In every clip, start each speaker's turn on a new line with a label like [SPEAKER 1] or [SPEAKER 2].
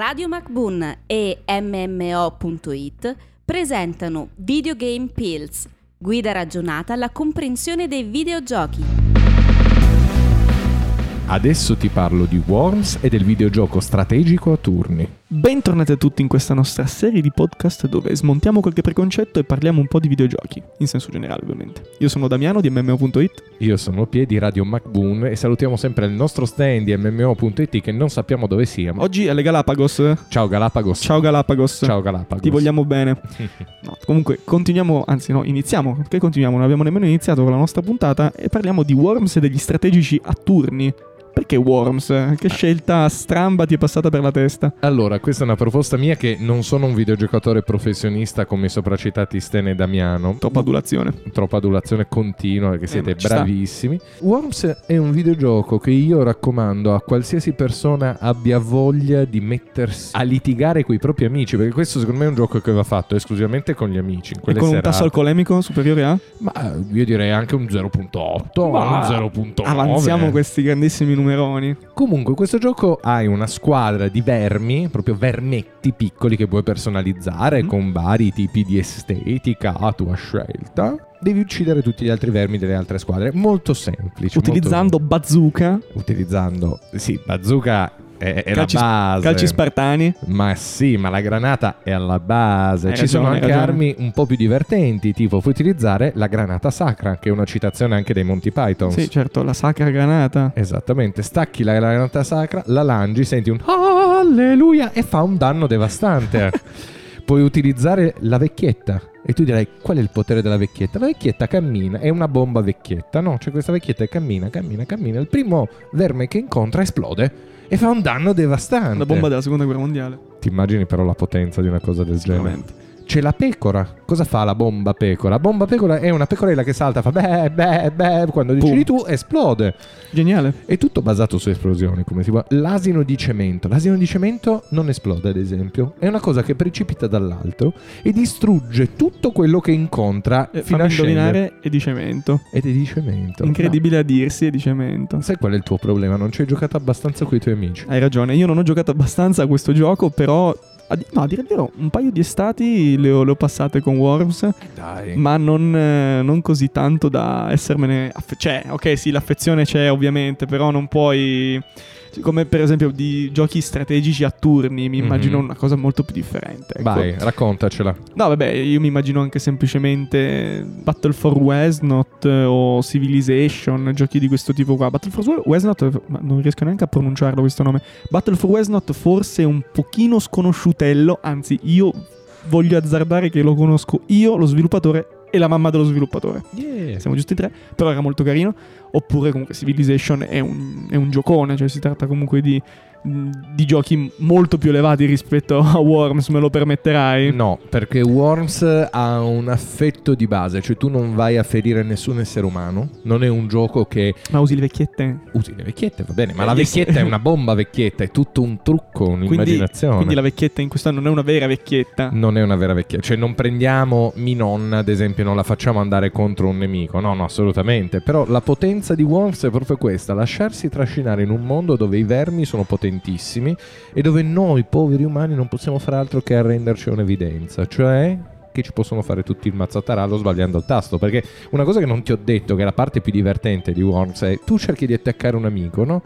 [SPEAKER 1] Radio MacBoon e MMO.it presentano Videogame Pills, guida ragionata alla comprensione dei videogiochi.
[SPEAKER 2] Adesso ti parlo di Worms e del videogioco strategico a turni.
[SPEAKER 3] Bentornati a tutti in questa nostra serie di podcast dove smontiamo qualche preconcetto e parliamo un po' di videogiochi, in senso generale ovviamente. Io sono Damiano di MMO.it.
[SPEAKER 2] Io sono Pie di Radio MacBoon e salutiamo sempre il nostro stand di MMO.it che non sappiamo dove sia. ma-
[SPEAKER 3] Oggi alle Galapagos.
[SPEAKER 2] Ciao Galapagos.
[SPEAKER 3] Ciao Galapagos.
[SPEAKER 2] Ciao Galapagos.
[SPEAKER 3] Ti vogliamo bene. No, comunque continuiamo, anzi no, iniziamo, perché continuiamo, non abbiamo nemmeno iniziato con la nostra puntata e parliamo di Worms e degli strategici a turni. Perché Worms? Che scelta stramba ti è passata per la testa?
[SPEAKER 2] Allora, questa è una proposta mia che non sono un videogiocatore professionista come i sopracitati Stene e Damiano.
[SPEAKER 3] Troppa adulazione.
[SPEAKER 2] Troppa adulazione continua perché
[SPEAKER 3] Eh,
[SPEAKER 2] siete
[SPEAKER 3] ma ci sta.
[SPEAKER 2] bravissimi. Worms è un videogioco che io raccomando a qualsiasi persona abbia voglia di mettersi a litigare con i propri amici, perché questo secondo me è un gioco che va fatto esclusivamente con gli amici.
[SPEAKER 3] E con un
[SPEAKER 2] serate.
[SPEAKER 3] tasso alcolemico superiore a?
[SPEAKER 2] Ma eh, io direi anche un 0.8,
[SPEAKER 3] Ma
[SPEAKER 2] un 0.9.
[SPEAKER 3] Avanziamo questi grandissimi numeroni.
[SPEAKER 2] Comunque, questo gioco hai una squadra di vermi, proprio vermetti piccoli che puoi personalizzare
[SPEAKER 3] Mm.
[SPEAKER 2] con vari tipi di estetica a tua scelta. Devi uccidere tutti gli altri vermi delle altre squadre. Molto semplice.
[SPEAKER 3] Utilizzando bazooka,
[SPEAKER 2] molto- utilizzando. Sì, bazooka è, è
[SPEAKER 3] calci,
[SPEAKER 2] la base.
[SPEAKER 3] calci spartani.
[SPEAKER 2] Ma sì, ma la granata è alla base.
[SPEAKER 3] Hai
[SPEAKER 2] Ci sono
[SPEAKER 3] ragione,
[SPEAKER 2] anche
[SPEAKER 3] hai ragione.
[SPEAKER 2] armi un po' più divertenti, tipo puoi utilizzare la granata sacra, che è una citazione anche dei Monty Python.
[SPEAKER 3] Sì, certo, la sacra granata.
[SPEAKER 2] Esattamente, stacchi la granata sacra, la langi, senti un alleluia e fa un danno devastante. Puoi utilizzare la vecchietta. E tu direi, qual è il potere della vecchietta? La vecchietta cammina, è una bomba vecchietta, no? C'è questa vecchietta che cammina, cammina, cammina. Il primo verme che incontra esplode e fa un danno devastante.
[SPEAKER 3] La bomba della seconda guerra mondiale.
[SPEAKER 2] Ti immagini però la potenza di una cosa del genere? C'è la pecora. Cosa fa la bomba pecora? La bomba pecora è una pecorella che salta, fa beh, beh, beh, quando decidi tu esplode.
[SPEAKER 3] Geniale.
[SPEAKER 2] È tutto basato su esplosioni, come si può. L'asino di cemento. L'asino di cemento non esplode, ad esempio. È una cosa che precipita dall'alto e distrugge tutto quello che incontra
[SPEAKER 3] Eh,
[SPEAKER 2] fino a
[SPEAKER 3] indovinare, è di cemento.
[SPEAKER 2] Ed è di cemento.
[SPEAKER 3] Incredibile a dirsi, è di cemento.
[SPEAKER 2] No. Sai qual è il tuo problema? Non ci hai giocato abbastanza con i tuoi amici.
[SPEAKER 3] Hai ragione, io non ho giocato abbastanza a questo gioco, però... a di- no, a dire il vero, un paio di estati le ho, le ho passate con Worms,
[SPEAKER 2] Dai.
[SPEAKER 3] ma non, eh, non così tanto da essermene... affe- cioè, ok, sì, l'affezione c'è ovviamente, però non puoi... Come per esempio di giochi strategici a turni, mi immagino
[SPEAKER 2] Mhm.
[SPEAKER 3] una cosa molto più differente. ecco.
[SPEAKER 2] Vai, raccontacela.
[SPEAKER 3] No, vabbè, io mi immagino anche semplicemente Battle for Westnot eh, o Civilization, giochi di questo tipo qua. Battle for Westnot, ma non riesco neanche a pronunciarlo questo nome. Battle for Westnot forse è un pochino sconosciutello, anzi io voglio azzardare che lo conosco io, lo sviluppatore e la mamma dello sviluppatore.
[SPEAKER 2] Yeah.
[SPEAKER 3] Siamo giusti tre, però era molto carino. Oppure comunque Civilization è un, è un giocone, cioè si tratta comunque di, di giochi molto più elevati rispetto a Worms, me lo permetterai?
[SPEAKER 2] No, perché Worms ha un affetto di base, cioè tu non vai a ferire nessun essere umano, non è un gioco che
[SPEAKER 3] Ma usi le vecchiette?
[SPEAKER 2] usi le vecchiette, va bene, ma
[SPEAKER 3] Eh,
[SPEAKER 2] la vecchietta è una bomba vecchietta, è tutto un trucco,
[SPEAKER 3] Quindi,
[SPEAKER 2] un'immaginazione.
[SPEAKER 3] quindi la vecchietta in questo non è una vera vecchietta.
[SPEAKER 2] Non è una vera vecchietta, cioè non prendiamo nonna, ad esempio, non la facciamo andare contro un nemico, no, no, assolutamente. Però la potenza di Worms è proprio questa, lasciarsi trascinare in un mondo dove i vermi sono potentissimi e dove noi poveri umani non possiamo fare altro che arrenderci a un'evidenza, cioè che ci possono fare tutti il mazzatarallo sbagliando il tasto. Perché una cosa che non ti ho detto, che è la parte più divertente di Worms, è tu cerchi di attaccare un amico, no?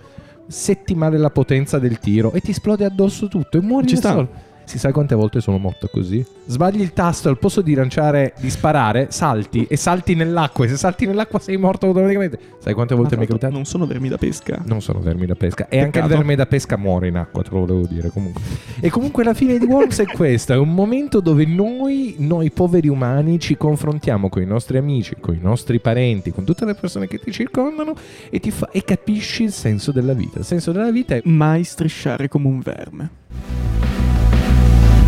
[SPEAKER 2] Setti male la potenza del tiro e ti esplode addosso tutto e muori
[SPEAKER 3] Ci
[SPEAKER 2] da
[SPEAKER 3] sta.
[SPEAKER 2] solo. Si sa quante volte sono morto così? Sbagli il tasto al posto di lanciare, di sparare, salti e salti nell'acqua. E se salti nell'acqua sei morto automaticamente. Sai quante volte mi è capitato?
[SPEAKER 3] Non sono vermi da pesca.
[SPEAKER 2] Non sono vermi da pesca. E anche il
[SPEAKER 3] Peccato.
[SPEAKER 2] verme da pesca muore in acqua, te lo volevo dire comunque. E comunque la fine di Worms è questa: è un momento dove noi, noi poveri umani, ci confrontiamo con i nostri amici, con i nostri parenti, con tutte le persone che ti circondano e, ti fa- e capisci il senso della vita. Il senso della vita è
[SPEAKER 3] Mai strisciare come un verme.